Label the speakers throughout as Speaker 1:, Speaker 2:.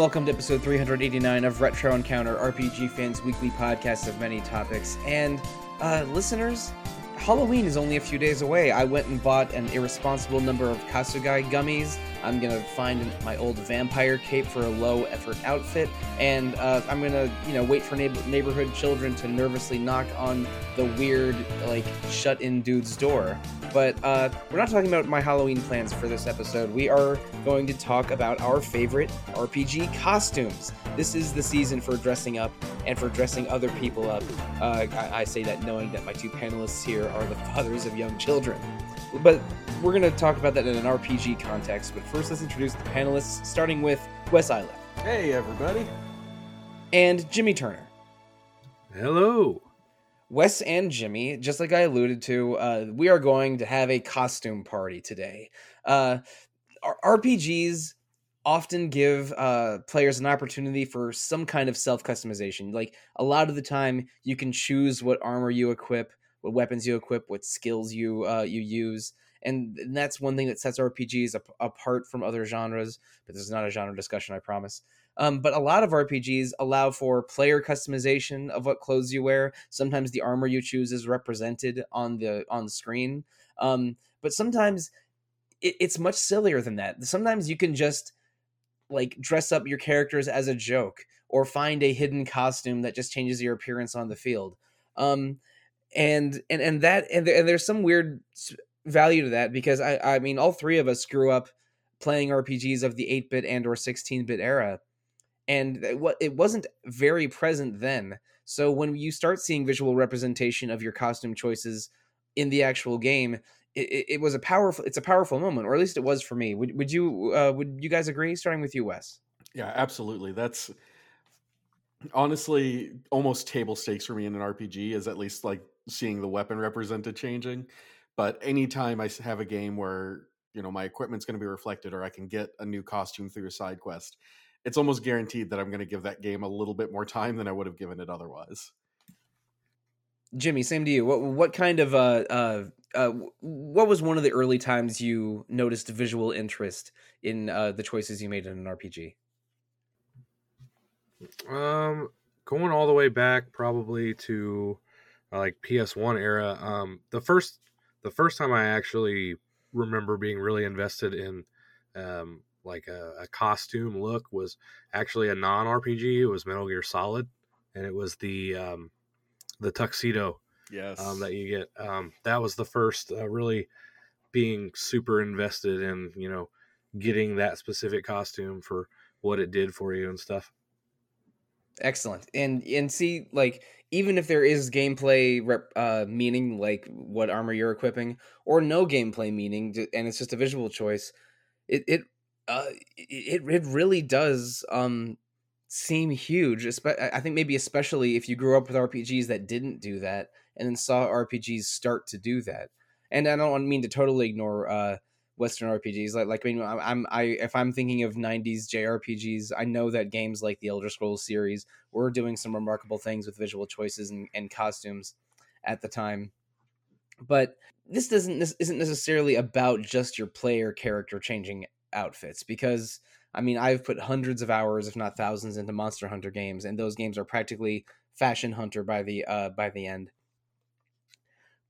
Speaker 1: Welcome to episode 389 of Retro Encounter, RPG fans' weekly podcast of many topics. And uh, listeners, Halloween is only a few days away. I went and bought an irresponsible number of Kasugai gummies. I'm gonna find my old vampire cape for a low effort outfit, and uh, I'm gonna, you know, wait for neighbor- neighborhood children to nervously knock on the weird, like, shut-in dude's door. But uh, we're not talking about my Halloween plans for this episode. We are going to talk about our favorite RPG costumes. This is the season for dressing up and for dressing other people up. Uh, I, I say that knowing that my two panelists here are the fathers of young children. But we're going to talk about that in an RPG context. But first, let's introduce the panelists, starting with Wes Iliff
Speaker 2: Hey, everybody.
Speaker 1: and Jimmy Turner.
Speaker 3: Hello.
Speaker 1: Wes and Jimmy, just like I alluded to, uh, we are going to have a costume party today. Uh, RPGs often give uh, players an opportunity for some kind of self customization. Like a lot of the time, you can choose what armor you equip, what weapons you equip, what skills you uh, you use, and, and that's one thing that sets RPGs ap- apart from other genres. But this is not a genre discussion, I promise. Um, but a lot of RPGs allow for player customization of what clothes you wear. Sometimes the armor you choose is represented on the on the screen. Um, but sometimes it, it's much sillier than that. Sometimes you can just like dress up your characters as a joke or find a hidden costume that just changes your appearance on the field. Um, and and and that and, and there's some weird value to that because I I mean all three of us grew up playing RPGs of the 8-bit and or 16-bit era and what it wasn't very present then. So when you start seeing visual representation of your costume choices in the actual game, it, it, it was a powerful. It's a powerful moment, or at least it was for me. Would would you uh, would you guys agree? Starting with you, Wes.
Speaker 2: Yeah, absolutely. That's honestly almost table stakes for me in an RPG is at least like seeing the weapon represented changing. But anytime I have a game where, you know, my equipment's going to be reflected or I can get a new costume through a side quest, it's almost guaranteed that I'm going to give that game a little bit more time than I would have given it otherwise.
Speaker 1: Jimmy, same to you. What what kind of uh uh uh what was one of the early times you noticed visual interest in uh the choices you made in an RPG?
Speaker 3: Um, going all the way back probably to like PS1 era. Um, the first the first time I actually remember being really invested in um like a, a costume look was actually a non RPG. It was Metal Gear Solid, and it was the um the tuxedo
Speaker 2: Yes.
Speaker 3: um, that you get. Um, that was the first uh, really being super invested in, you know, getting that specific costume for what it did for you and stuff.
Speaker 1: Excellent. And and see like even if there is gameplay rep, uh meaning like what armor you're equipping or no gameplay meaning and it's just a visual choice, it it uh it it really does um seem huge. I think maybe especially if you grew up with RPGs that didn't do that and then saw RPGs start to do that. And I don't mean to totally ignore uh Western RPGs. Like, like I mean, I'm, I'm, if I'm thinking of '90s JRPGs, I know that games like the Elder Scrolls series were doing some remarkable things with visual choices and, and costumes at the time. But this doesn't this isn't necessarily about just your player character changing outfits because I mean I've put hundreds of hours, if not thousands, into Monster Hunter games, and those games are practically fashion hunter by the uh, by the end.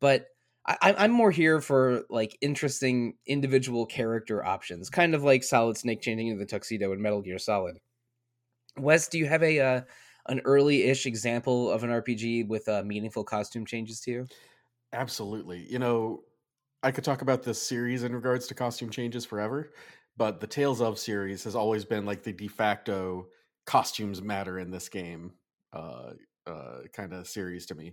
Speaker 1: But I, I'm more here for like interesting individual character options, kind of like Solid Snake changing into the tuxedo in Metal Gear Solid. Wes, do you have a uh, an early-ish example of an RPG with uh, meaningful costume changes to you?
Speaker 2: Absolutely. You know, I could talk about this series in regards to costume changes forever, but the Tales of series has always been like the de facto costumes matter in this game uh, uh, kind of series to me.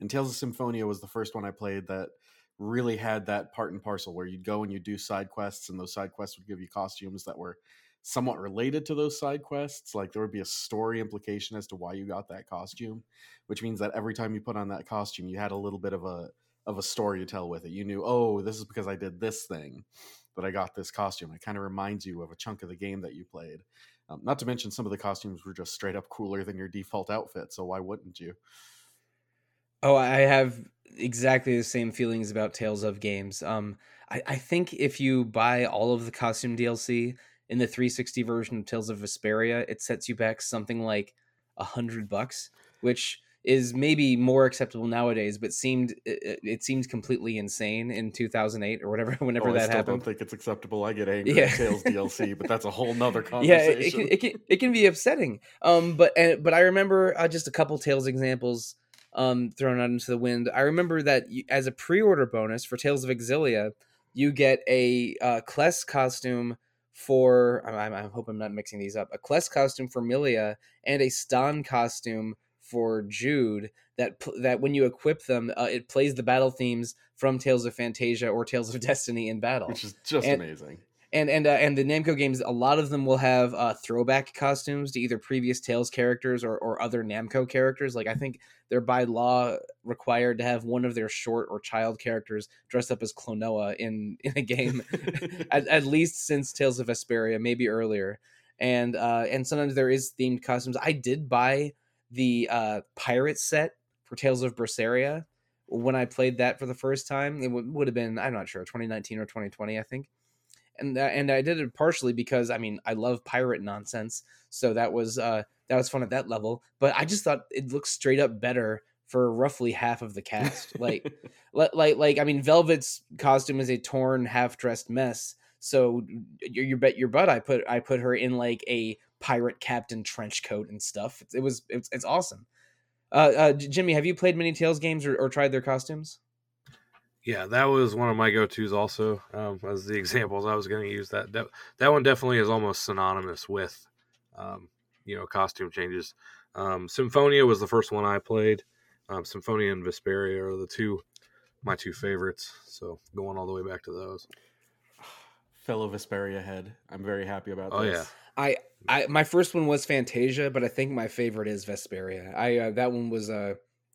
Speaker 2: And Tales of Symphonia was the first one I played that really had that part and parcel where you'd go and you'd do side quests, and those side quests would give you costumes that were somewhat related to those side quests. Like there would be a story implication as to why you got that costume, which means that every time you put on that costume, you had a little bit of a of a story to tell with it. You knew, oh, this is because I did this thing that I got this costume. It kind of reminds you of a chunk of the game that you played. Um, not to mention, some of the costumes were just straight up cooler than your default outfit. So why wouldn't you?
Speaker 1: Oh, I have exactly the same feelings about Tales of games. Um, I, I think if you buy all of the costume DLC in the 360 version of Tales of Vesperia, it sets you back something like a hundred bucks, which is maybe more acceptable nowadays, but seemed it, it seemed completely insane in 2008 or whatever. Whenever
Speaker 2: Oh, I
Speaker 1: that
Speaker 2: still
Speaker 1: happened, I
Speaker 2: don't think it's acceptable. I get angry
Speaker 1: Yeah.
Speaker 2: at Tales DLC, but that's a whole nother
Speaker 1: yeah,
Speaker 2: conversation.
Speaker 1: it, it, can, it can it can be upsetting. Um, but and, but I remember uh, just a couple Tales examples um thrown out into the wind. I remember that you, as a pre-order bonus for Tales of Xillia, you get a uh, Cless costume for. I, I hope I'm not mixing these up. A Cless costume for Milla and a Stan costume for Jude. That that when you equip them, uh, it plays the battle themes from Tales of Phantasia or Tales of Destiny in battle
Speaker 2: which is just
Speaker 1: And-
Speaker 2: amazing.
Speaker 1: and and uh, and the Namco games, a lot of them will have uh, throwback costumes to either previous Tales characters or, or other Namco characters. Like I think they're by law required to have one of their short or child characters dressed up as Klonoa in in a game, at, at least since Tales of Vesperia, maybe earlier. And uh, and sometimes there is themed costumes. I did buy the uh, pirate set for Tales of Berseria when I played that for the first time. It w- would have been I'm not sure 2019 or 2020, I think and that, and I did it partially because I mean I love pirate nonsense, so that was uh that was fun at that level. But I just thought it looked straight up better for roughly half of the cast. like li- like like I mean Velvet's costume is a torn half dressed mess. So you, you bet your butt I put I put her in like a pirate captain trench coat and stuff. It, was it's, it's awesome. Uh, uh, Jimmy, have you played many Tales games or, or tried their costumes?
Speaker 3: Yeah, that was one of my go-tos also. Um, as the examples I was going to use that, that that one definitely is almost synonymous with, um, you know, costume changes. Um, Symphonia was the first one I played. Um, Symphonia and Vesperia are the two my two favorites. So going all the way back to those.
Speaker 2: Fellow Vesperia head. I'm very happy about
Speaker 3: Oh,
Speaker 2: this.
Speaker 3: yeah.
Speaker 1: I, I my first one was Phantasia, but I think my favorite is Vesperia. I uh, that one was uh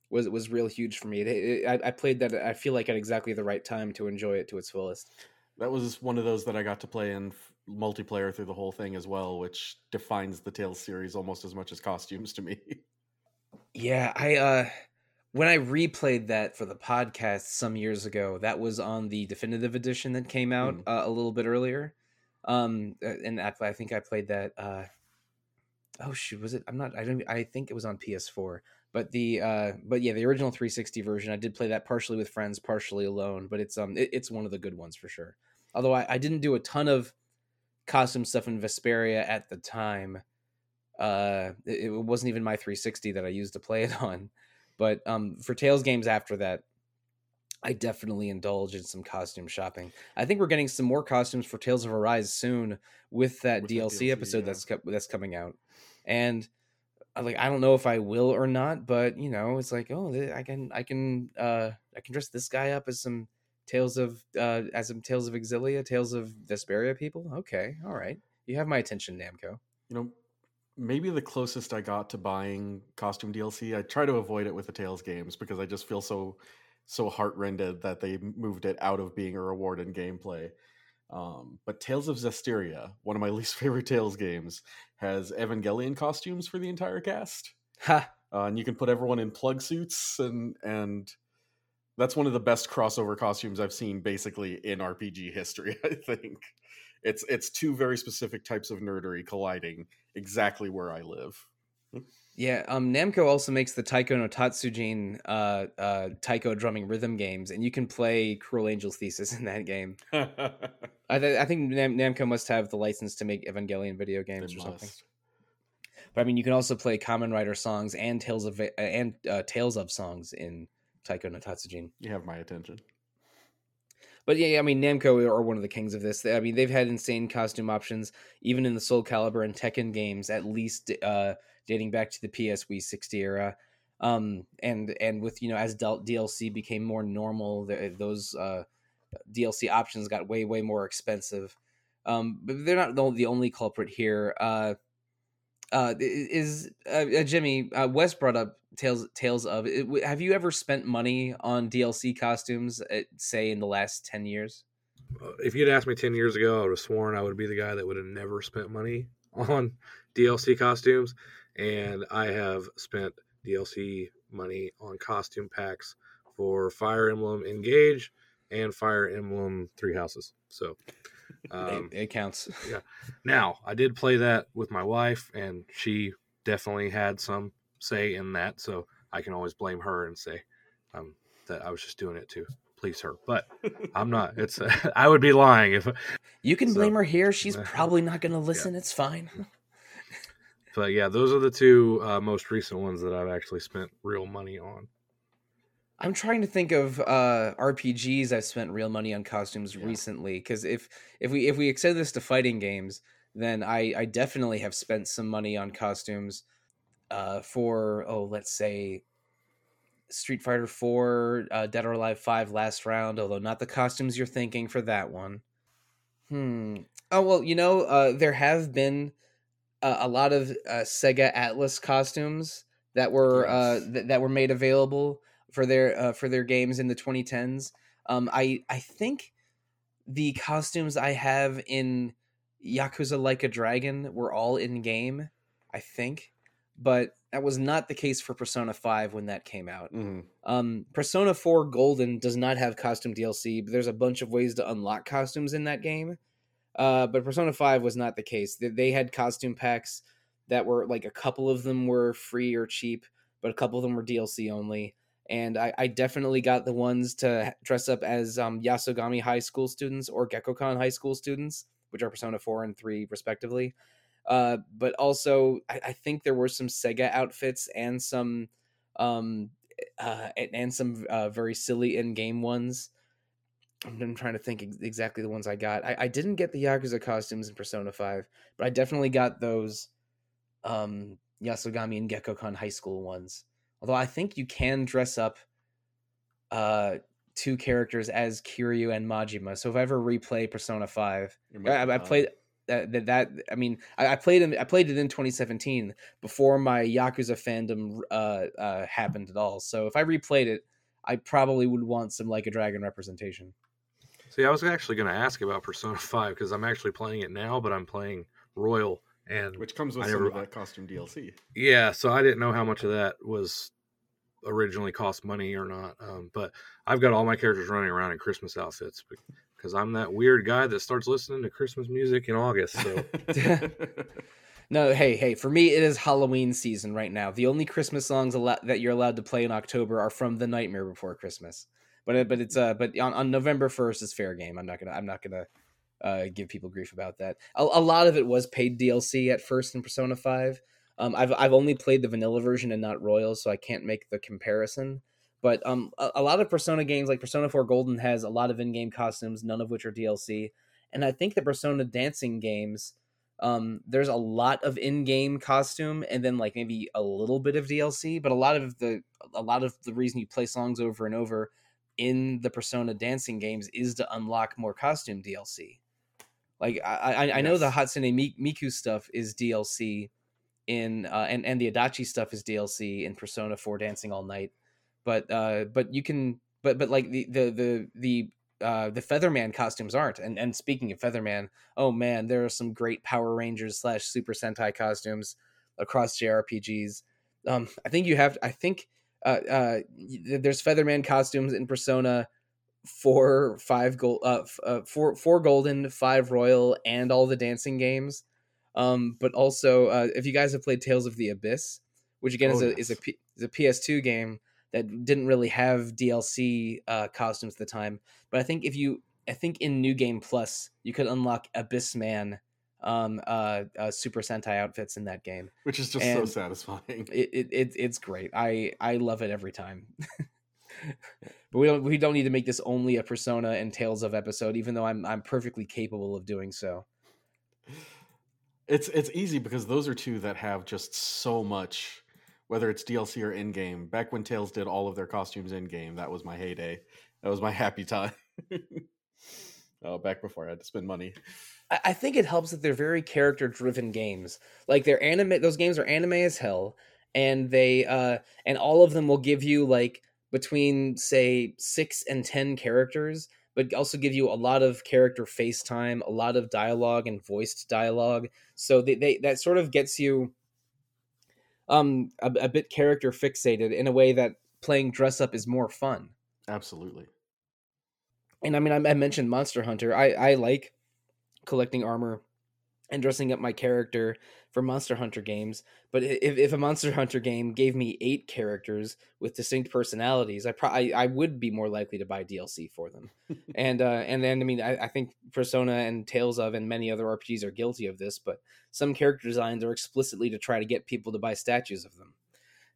Speaker 1: was was real huge for me. It, it, I, I played that. I feel like at exactly the right time to enjoy it to its fullest.
Speaker 2: That was one of those that I got to play in multiplayer through the whole thing as well, which defines the Tales series almost as much as costumes to me.
Speaker 1: Yeah, I uh when I replayed that for the podcast some years ago, that was on the definitive edition that came out
Speaker 2: Mm.
Speaker 1: uh, a little bit earlier. Um, and I, I think I played that. Uh, oh shoot, was it? I'm not. I don't. I think it was on PS4. But the uh, but yeah, the original 360 version, I did play that partially with friends, partially alone. But it's um, it, it's one of the good ones for sure. Although I, I didn't do a ton of costume stuff in Vesperia at the time uh it, it wasn't even my 360 that i used to play it on but um for tales games after that i definitely indulge in some costume shopping i think we're getting some more costumes for tales of arise soon with that
Speaker 2: With
Speaker 1: dlc,
Speaker 2: DLC,
Speaker 1: episode
Speaker 2: yeah.
Speaker 1: that's co- that's coming out and uh, like i don't know if i will or not but you know it's like oh i can i can uh i can dress this guy up as some tales of uh as some tales of xillia tales of vesperia people okay all right you have my attention namco
Speaker 2: you know, maybe the closest I got to buying costume DLC. I try to avoid it with the Tales games because I just feel so so heartrended that they moved it out of being a reward in gameplay. Um, but Tales of Zestiria, one of my least favorite Tales games, has Evangelion costumes for the entire cast,
Speaker 1: ha
Speaker 2: uh, and you can put everyone in plug suits, and and that's one of the best crossover costumes I've seen, basically in RPG history. I think it's it's two very specific types of nerdery colliding exactly where I live.
Speaker 1: Yeah, um, Namco also makes the Taiko no Tatsujin uh, uh, Taiko drumming rhythm games, and you can play Cruel Angel's Thesis in that game. I, th- I think Nam- Namco must have the license to make Evangelion video games
Speaker 2: It
Speaker 1: or something. But I mean, you can also play Kamen Rider songs and Tales of uh, and uh, Tales of songs in Taiko no Tatsujin.
Speaker 2: You have my attention.
Speaker 1: But yeah, I mean, Namco are one of the kings of this. I mean, they've had insane costume options, even in the Soul Calibur and Tekken games, at least uh, dating back to the PS Wii 60 era. Um, and and with you know, as DLC became more normal, the, those uh, DLC options got way way more expensive. Um, but they're not the, only culprit here. Uh, uh, is uh, uh, Jimmy uh, Wes brought up tales tales of have you ever spent money on DLC costumes at, say in the last 10 years
Speaker 3: If you'd asked me 10 years ago, I would have sworn I would be the guy that would have never spent money on DLC costumes. And I have spent DLC money on costume packs for Fire Emblem Engage and Fire Emblem Three Houses. So Um,
Speaker 1: it, it counts. Yeah.
Speaker 3: Now, I did play that with my wife, and she definitely had some say in that. So I can always blame her and say um, that I was just doing it to please her. But I'm not. It's I would be lying if.
Speaker 1: You can
Speaker 3: So-
Speaker 1: blame her here. She's probably not going to listen. It's fine.
Speaker 3: But yeah, those are the two uh, most recent ones that I've actually spent real money on.
Speaker 1: I'm trying to think of uh, RPGs I've spent real money on costumes
Speaker 2: Yeah.
Speaker 1: recently. Because if if we if we extend this to fighting games, then I I definitely have spent some money on costumes uh, for oh let's say Street Fighter Four, uh, Dead or Alive Five, Last Round. Although not the costumes you're thinking for that one. Hmm. Oh well, you know uh, there have been uh, a lot of uh, Sega Atlus costumes that were uh, th- that were made available for their uh, for their games in the 2010s. Um, I I think the costumes I have in Yakuza Like a Dragon were all in game. I think, but that was not the case for Persona 5 when that came out.
Speaker 2: Mhm.
Speaker 1: Um, Persona 4 Golden does not have costume DLC, but there's a bunch of ways to unlock costumes in that game. Uh, but Persona 5 was not the case. They, had costume packs that were like a couple of them were free or cheap, but a couple of them were DLC only. And I, I definitely got the ones to dress up as um, Yasogami High School students or Gekkoukan High School students, which are Persona 4 and 3, respectively. Uh, but also, I, I think there were some Sega outfits and some um, uh, and, and some uh, very silly in-game ones. I'm, trying to think ex- exactly the ones I got. I, I didn't get the Yakuza costumes in Persona 5, but I definitely got those um, Yasogami and Gekkoukan high school ones. Although I think you can dress up uh, two characters as Kiryu and Majima. So if I ever replay Persona 5, I, I played that, that. That I mean, I, I played in, I played it in 2017 before my Yakuza fandom uh, uh, happened at all. So if I replayed it, I probably would want some like a dragon representation.
Speaker 3: See, I was actually going to ask about Persona 5 because I'm actually playing it now, but I'm playing Royal. And
Speaker 2: which comes with
Speaker 3: I
Speaker 2: some
Speaker 3: never-
Speaker 2: of that costume DLC.
Speaker 3: yeah, so I didn't know how much of that was originally cost money or not. Um, but I've got all my characters running around in Christmas outfits because I'm that weird guy that starts listening to Christmas music in August. So
Speaker 1: No, hey, hey, for me it is Halloween season right now. The only Christmas songs allo- that you're allowed to play in October are from The Nightmare Before Christmas. But it, but it's uh but on, on November 1st is fair game. I'm not to I'm not to uh give people grief about that. A, a lot of it was paid DLC at first in Persona 5. Um I've I've only played the vanilla version and not Royal, so I can't make the comparison. But um a, a lot of Persona games like Persona 4 Golden has a lot of in-game costumes, none of which are DLC. And I think the Persona dancing games um there's a lot of in-game costume and then like maybe a little bit of dlc but a lot of the a lot of the reason you play songs over and over in the persona dancing games is to unlock more costume dlc like i i, I know the
Speaker 2: Yes.
Speaker 1: hatsune Mi- miku stuff is dlc in uh and and the adachi stuff is dlc in persona 4 dancing all night but uh but you can but but like the the the the uh the featherman costumes aren't and and speaking of featherman oh man, there are some great Power Rangers slash Super Sentai costumes across JRPGs. Um, I think you have. I think uh, uh, there's Featherman costumes in Persona four, five gold, uh, uh, four, four golden, five royal, and all the dancing games. Um, but also, uh, if you guys have played Tales of the Abyss, which again is
Speaker 2: Oh,
Speaker 1: a is a
Speaker 2: yes.
Speaker 1: P- is a PS2 game that didn't really have DLC uh, costumes at the time, but I think if you I think in New Game Plus you could unlock Abyss Man um uh, uh Super Sentai outfits in that game.
Speaker 2: which is just so satisfying.
Speaker 1: It, it, it it's great. I I love it every time. but we don't we don't need to make this only a Persona and Tales of episode even though I'm I'm perfectly capable of doing so.
Speaker 2: It's it's easy because those are two that have just so much, whether it's DLC or in game. Back when Tales did all of their costumes in game, that was my heyday. That was my happy time. oh, back before I had to spend money.
Speaker 1: I, I think it helps that they're very character driven games. Like they're anime those games are anime as hell and they uh and all of them will give you like between say 6 and 10 characters but also give you a lot of character face time, a lot of dialogue and voiced dialogue. So they, they that sort of gets you um a, a bit character fixated in a way that playing dress up is more fun
Speaker 2: Absolutely.
Speaker 1: And I mean, I, I mentioned Monster Hunter. I I like collecting armor and dressing up my character for Monster Hunter games. But if, if a Monster Hunter game gave me eight characters with distinct personalities, I, pro- I, I would be more likely to buy DLC for them. and uh, and then I mean I, I think Persona and Tales of and many other RPGs are guilty of this, but some character designs are explicitly to try to get people to buy statues of them.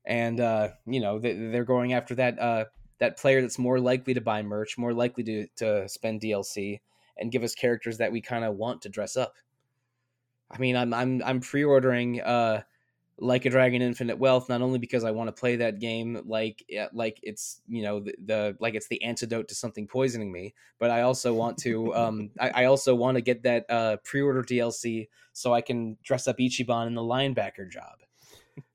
Speaker 1: And uh, you know they, they're going after that uh, that player that's more likely to buy merch, more likely to to spend DLC, and give us characters that we kind of want to dress up. I mean, I'm I'm I'm pre-ordering uh like a dragon infinite wealth not only because i want to play that game like like it's you know the, the, like it's the antidote to something poisoning me but i also want to um I, I, also want to get that uh pre-order dlc so i can dress up ichiban in the linebacker job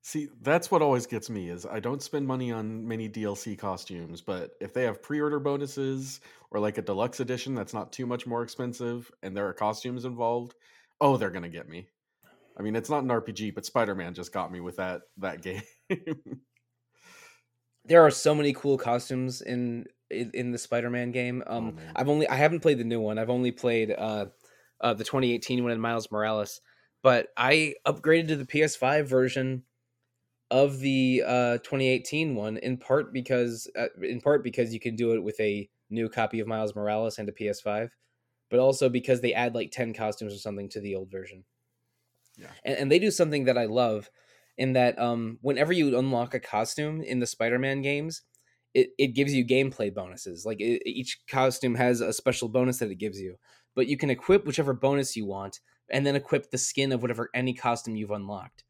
Speaker 2: see that's what always gets me is i don't spend money on many dlc costumes but if they have pre-order bonuses or like a deluxe edition that's not too much more expensive and there are costumes involved oh, they're gonna get me. I mean, it's not an RPG, but Spider Man just got me with that that game.
Speaker 1: there are so many cool costumes in in, in the Spider Man game. Um, oh, I've only I haven't played the new one. I've only played uh, uh the 2018 one in Miles Morales, but I upgraded to the PS5 version of the uh 2018 one in part because uh, in part because you can do it with a new copy of Miles Morales and a PS5 but also because they add like 10 costumes or something to the old version. Yeah. And, and they do something that I love in that um, whenever you unlock a costume in the Spider-Man games, it, it gives you gameplay bonuses. Like it, each costume has a special bonus that it gives you, but you can equip whichever bonus you want and then equip the skin of whatever any costume you've unlocked.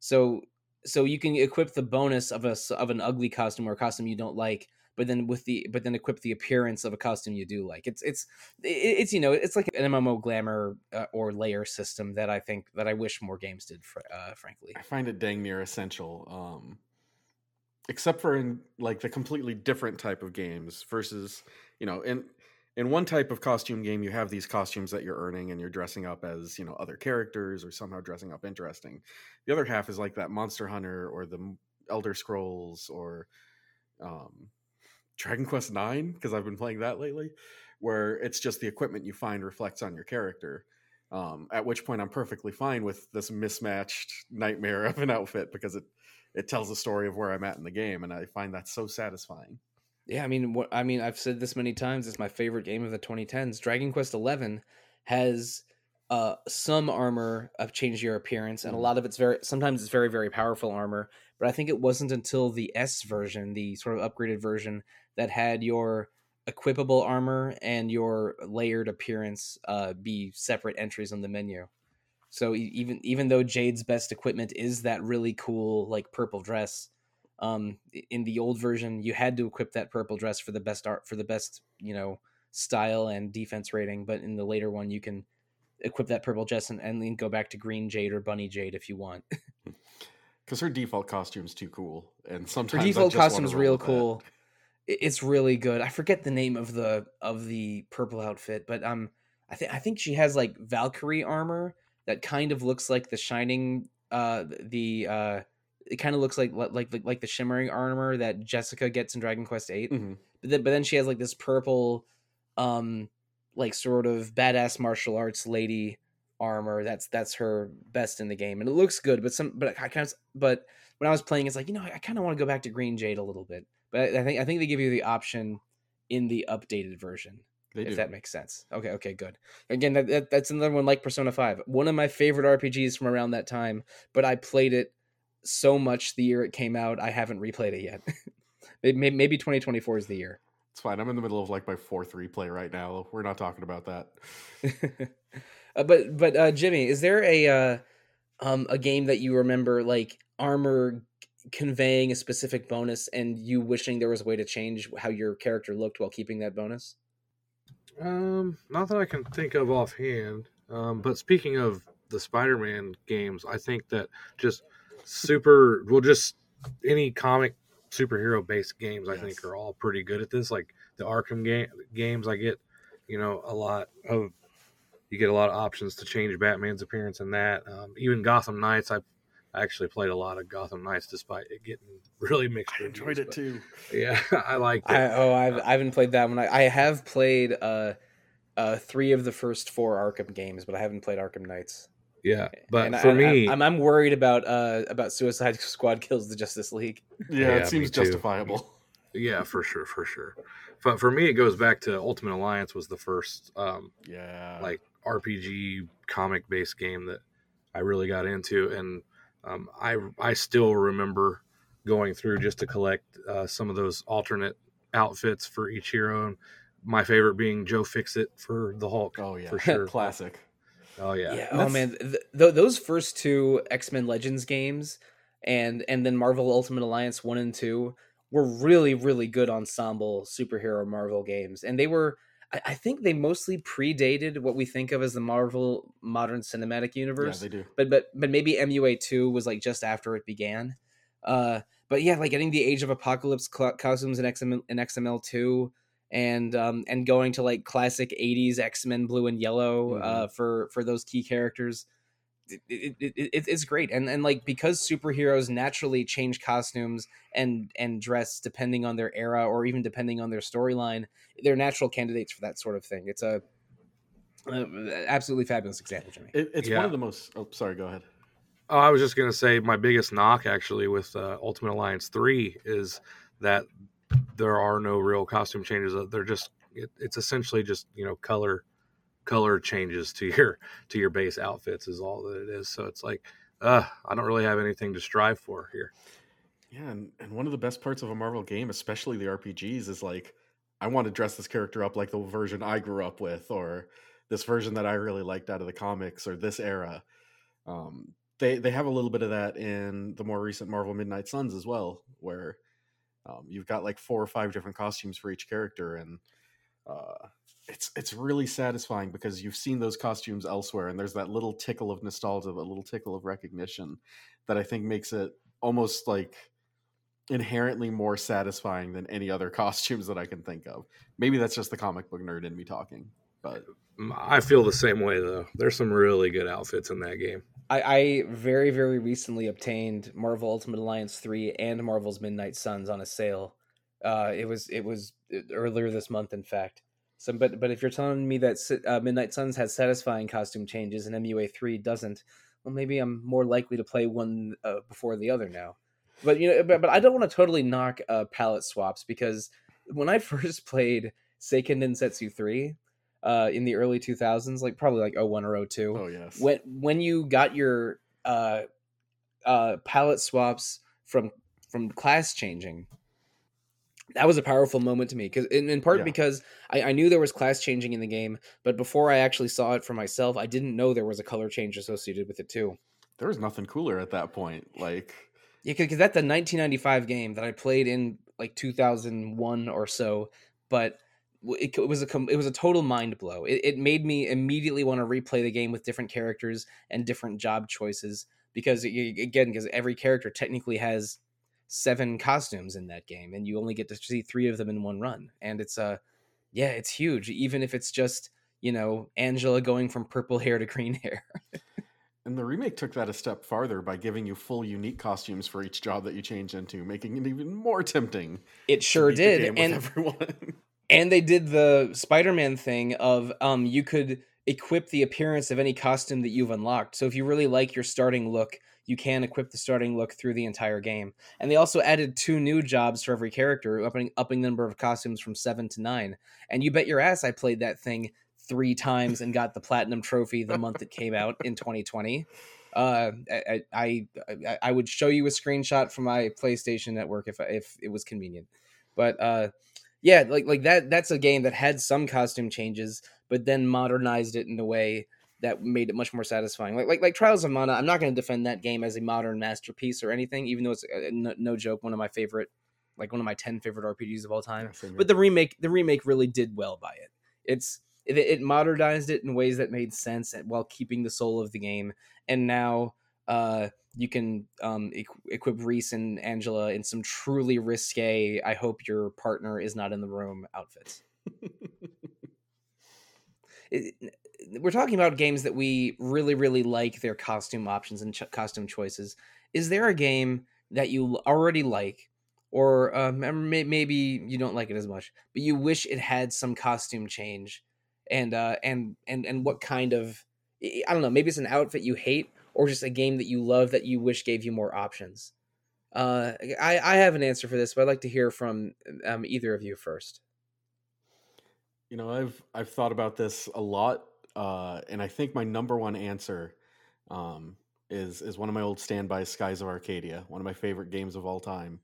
Speaker 1: So so you can equip the bonus of a of an ugly costume or a costume you don't like but then with the but then equip the appearance of a costume you do like. It's it's it's you know it's like an MMO glamour uh, or layer system that I think that I wish more games did. Fr- uh, frankly,
Speaker 2: I find it dang near essential. Um, except for in like the completely different type of games versus you know in in one type of costume game you have these costumes that you're earning and you're dressing up as you know other characters or somehow dressing up interesting the other half is like that monster hunter or the elder scrolls or um, Dragon Quest Nine because I've been playing that lately, where it's just the equipment you find reflects on your character. Um, at which point, I'm perfectly fine with this mismatched nightmare of an outfit because it it tells a story of where I'm at in the game, and I find that so satisfying.
Speaker 1: Yeah, I mean, what I mean, I've said this many times. It's my favorite game of the 2010s. Dragon Quest Eleven has uh, some armor of change your appearance, and a mm-hmm. lot of it's very sometimes it's very very powerful armor. But I think it wasn't until the S version, the sort of upgraded version, that had your equipable armor and your layered appearance uh, be separate entries on the menu. So even even though Jade's best equipment is that really cool like purple dress, um, in the old version you had to equip that purple dress for the best art for the best you know style and defense rating. But in the later one you can equip that purple dress and, and then go back to green Jade or bunny Jade if you want.
Speaker 2: Because her default costume's too cool, and sometimes
Speaker 1: her default costume's real cool. That it's really good. I forget the name of the of the purple outfit, but um, I think I think she has like Valkyrie armor that kind of looks like the shining uh the uh it kind of looks like like like the shimmering armor that Jessica gets in Dragon Quest 8 mm-hmm. but then but then she has like this purple um like sort of badass martial arts lady armor that's that's her best in the game and it looks good but some but I kind of but when I was playing it's like you know I kind of want to go back to Green Jade a little bit but I think I think they give you the option in the updated version. They if do. that makes sense. Okay, okay, good. Again, that, that, that's another one like Persona 5. One of my favorite RPGs from around that time, but I played it so much the year it came out, I haven't replayed it yet. maybe, maybe 2024 is the year.
Speaker 2: It's fine. I'm in the middle of like my fourth replay right now. We're not talking about that.
Speaker 1: uh, but but uh, Jimmy, is there a uh, um a game that you remember like armor conveying a specific bonus and you wishing there was a way to change how your character looked while keeping that bonus?
Speaker 3: Um, not that I can think of offhand. Um, but speaking of the Spider-Man games, I think that just super well, just any comic superhero based games, I think are all pretty good at this. Like the Arkham game games, I get you know a lot of you get a lot of options to change Batman's appearance in that. Um, even Gotham Knights, I I actually played a lot of Gotham Knights despite it getting really mixed.
Speaker 2: I enjoyed it too.
Speaker 3: Yeah, I
Speaker 1: like. oh, I've, uh, I haven't played that one. I, I have played uh, uh, three of the first four Arkham games, but I haven't played Arkham Knights.
Speaker 3: Yeah, but
Speaker 1: and
Speaker 3: for
Speaker 1: I,
Speaker 3: me,
Speaker 1: I, am I'm worried about uh about Suicide Squad kills the Justice League.
Speaker 2: Yeah,
Speaker 3: Yeah,
Speaker 2: it seems justifiable.
Speaker 3: yeah, for sure, for sure. But for me, it goes back to Ultimate Alliance was the first um,
Speaker 2: Yeah.
Speaker 3: like RPG comic based game that I really got into, and um, I I still remember going through just to collect uh, some of those alternate outfits for each hero. And my favorite being Joe Fixit for the Hulk.
Speaker 2: oh yeah.
Speaker 3: for sure.
Speaker 2: Classic.
Speaker 3: Oh yeah,
Speaker 1: Yeah. Oh man, th- th- those first two X Men Legends games, and and then Marvel Ultimate Alliance one and two were really really good ensemble superhero Marvel games, and they were. I, I think they mostly predated what we think of as the Marvel modern cinematic universe.
Speaker 2: Yeah, they do.
Speaker 1: but but but maybe MUA two was like just after it began. Uh, but yeah, like getting the Age of Apocalypse cl- costumes in XML in XML two, and um and going to like classic '80s X Men blue and yellow uh for for those key characters. It, it, it, it, it's great and and like because superheroes naturally change costumes and and dress depending on their era or even depending on their storyline they're natural candidates for that sort of thing it's a uh, absolutely fabulous example Jimmy.
Speaker 2: It, it's
Speaker 3: Yeah.
Speaker 2: one of the most. Oh, sorry. Go ahead.
Speaker 3: Oh, I was just gonna say my biggest knock actually with uh, Ultimate Alliance three is that there are no real costume changes. Uh, They're just it, it's essentially just you know color color changes to your to your base outfits is all that it is. So it's like uh, I don't really have anything to strive for here.
Speaker 2: Yeah, and, and one of the best parts of a Marvel game, especially the RPGs, is like I want to dress this character up like the version I grew up with, or this version that I really liked out of the comics, or this era. Um, they they have a little bit of that in the more recent Marvel Midnight Suns as well, where um, you've got like four or five different costumes for each character, and uh, it's it's really satisfying because you've seen those costumes elsewhere, and there's that little tickle of nostalgia, a little tickle of recognition that I think makes it almost like inherently more satisfying than any other costumes that I can think of. Maybe that's just the comic book nerd in me talking, but
Speaker 3: Mm, I feel the same way though. There's some really good outfits in that game.
Speaker 1: I, I very very recently obtained Marvel Ultimate Alliance three and Marvel's Midnight Suns on a sale. Uh, it was it was earlier this month, in fact. So, but but if you're telling me that uh, Midnight Suns has satisfying costume changes and MUA three doesn't, well, maybe I'm more likely to play one uh, before the other now. But you know, but, but I don't want to totally knock uh, palette swaps because when I first played Seiken Densetsu three uh, in the early 2000s, like probably like 01 or 02,
Speaker 2: oh yes,
Speaker 1: when when you got your uh uh palette swaps from from class changing that was a powerful moment to me because in, in part
Speaker 2: Yeah.
Speaker 1: because I, I knew there was class changing in the game but before i actually saw it for myself i didn't know there was a color change associated with it too
Speaker 2: there was nothing cooler at that point. Like
Speaker 1: yeah because that's the 1995 game that i played in like 2001 or so but it, it was a it was a total mind blow it, it made me immediately want to replay the game with different characters and different job choices because y- again because every character technically has seven costumes in that game and you only get to see three of them in one run and it's uh yeah it's huge even if it's just you know angela going from purple hair to green hair
Speaker 2: and the remake took that a step farther by giving you full unique costumes for each job that you change into, making it even more tempting.
Speaker 1: it sure did and
Speaker 2: everyone.
Speaker 1: and they did the spider-man thing of um you could equip the appearance of any costume that you've unlocked. So if you really like your starting look you can equip the starting look through the entire game. And they also added two new jobs for every character upping upping the number of costumes from seven to nine. And you bet your ass i played that thing three times and got the platinum trophy the month it came out in 2020 uh I, I i i would show you a screenshot from my playstation network if if it was convenient. But uh yeah like like that that's a game that had some costume changes but then modernized it in a way that made it much more satisfying. Like like, like trials of mana i'm not going to defend that game as a modern masterpiece or anything even though it's uh, no, no joke one of my favorite like one of my 10 favorite rpgs of all time.
Speaker 2: Yeah, same here.
Speaker 1: but the remake the remake really did well by it. It's it, it modernized it in ways that made sense while keeping the soul of the game and now uh you can um equ- equip Riesz and Angela in some truly risque I hope your partner is not in the room outfits. It- we're talking about games that we really really like their costume options and ch- costume choices. Is there a game that you already like or um, may- maybe you don't like it as much, but you wish it had some costume change and uh, and and and what kind of I don't know. Maybe it's an outfit you hate, or just a game that you love that you wish gave you more options. Uh, I I have an answer for this, but I'd like to hear from um, either of you first.
Speaker 2: You know, I've I've thought about this a lot, uh, and I think my number one answer um, is is one of my old standbys, Skies of Arcadia, one of my favorite games of all time,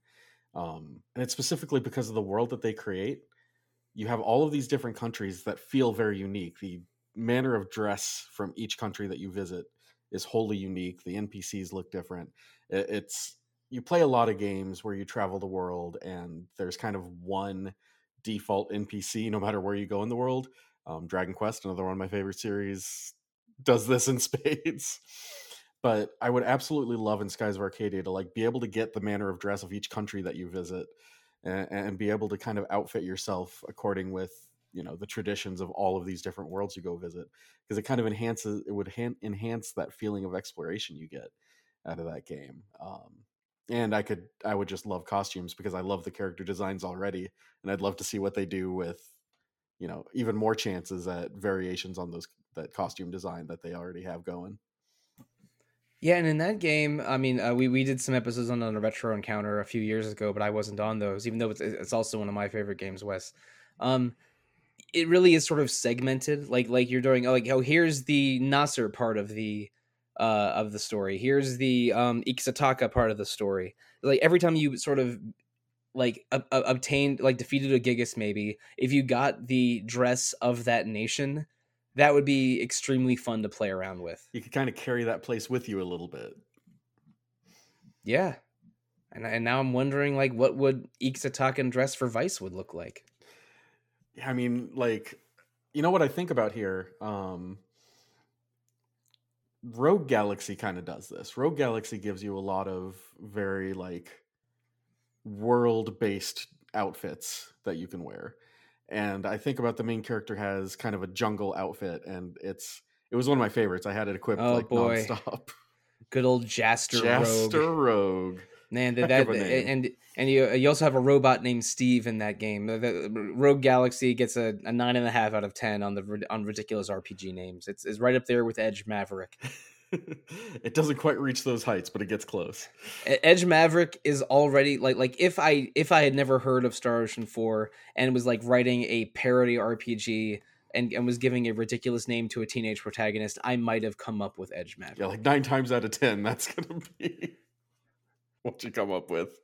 Speaker 2: um, and it's specifically because of the world that they create. You have all of these different countries that feel very unique. The manner of dress from each country that you visit is wholly unique. The NPCs look different. It's you play a lot of games where you travel the world and there's kind of one default NPC no matter where you go in the world. Um, Dragon Quest, another one of my favorite series, does this in spades. But I would absolutely love in Skies of Arcadia to like be able to get the manner of dress of each country that you visit and, and be able to kind of outfit yourself according with you know the traditions of all of these different worlds you go visit because it kind of enhances it would han- enhance that feeling of exploration you get out of that game um, and i could i would just love costumes because i love the character designs already and i'd love to see what they do with you know even more chances at variations on those that costume design that they already have going
Speaker 1: yeah, and in that game, I mean, uh, we we did some episodes on on a retro encounter a few years ago, but I wasn't on those, even though it's it's also one of my favorite games, Wes. Um, it really is sort of segmented, like like you're doing, like oh, here's the Nasr part of the uh of the story, here's the um Ixa'taka part of the story. Like every time you sort of like uh, obtained, like defeated a Gigas, maybe if you got the dress of that nation that would be extremely fun to play around with.
Speaker 2: You could kind of carry that place with you a little bit.
Speaker 1: Yeah. And, and now I'm wondering like what would Ixa'takan dress for Vyse would look like.
Speaker 2: I mean, like, you know what I think about here? Um, Rogue Galaxy kind of does this. Rogue Galaxy gives you a lot of very like world based outfits that you can wear and I think about the main character has kind of a jungle outfit, and it's it was one of my favorites. I had it equipped oh, like boy. nonstop.
Speaker 1: Good old Jaster,
Speaker 2: Jaster Rogue.
Speaker 1: Rogue. Man, that, that and and you you also have a robot named Steve in that game. The, Rogue Galaxy gets a, a nine and a half out of ten on the on ridiculous RPG names. It's, it's right up there with Edge Maverick.
Speaker 2: it doesn't quite reach those heights, but it gets close.
Speaker 1: Edge Maverick is already like like if I if I had never heard of Star Ocean 4 and was like writing a parody RPG and, and was giving a ridiculous name to a teenage protagonist, I might have come up with Edge Maverick.
Speaker 2: Yeah, like nine times out of ten, that's gonna be what you come up with.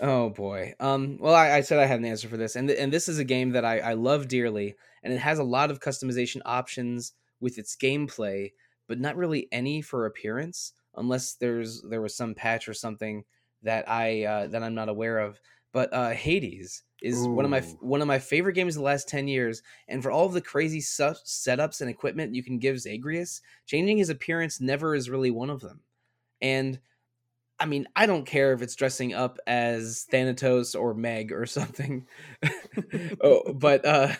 Speaker 1: Oh boy. Um. Well, I, I, said I had an answer for this, and th- and this is a game that I, I love dearly, and it has a lot of customization options with its gameplay, but not really any for appearance, unless there's there was some patch or something that I uh, that I'm not aware of. But uh, Hades is Ooh. one of my one of my favorite games of the last ten years, and for all of the crazy stuff, setups and equipment you can give Zagreus, changing his appearance never is really one of them. And I mean, I don't care if it's dressing up as Thanatos or Meg or something. oh, but uh,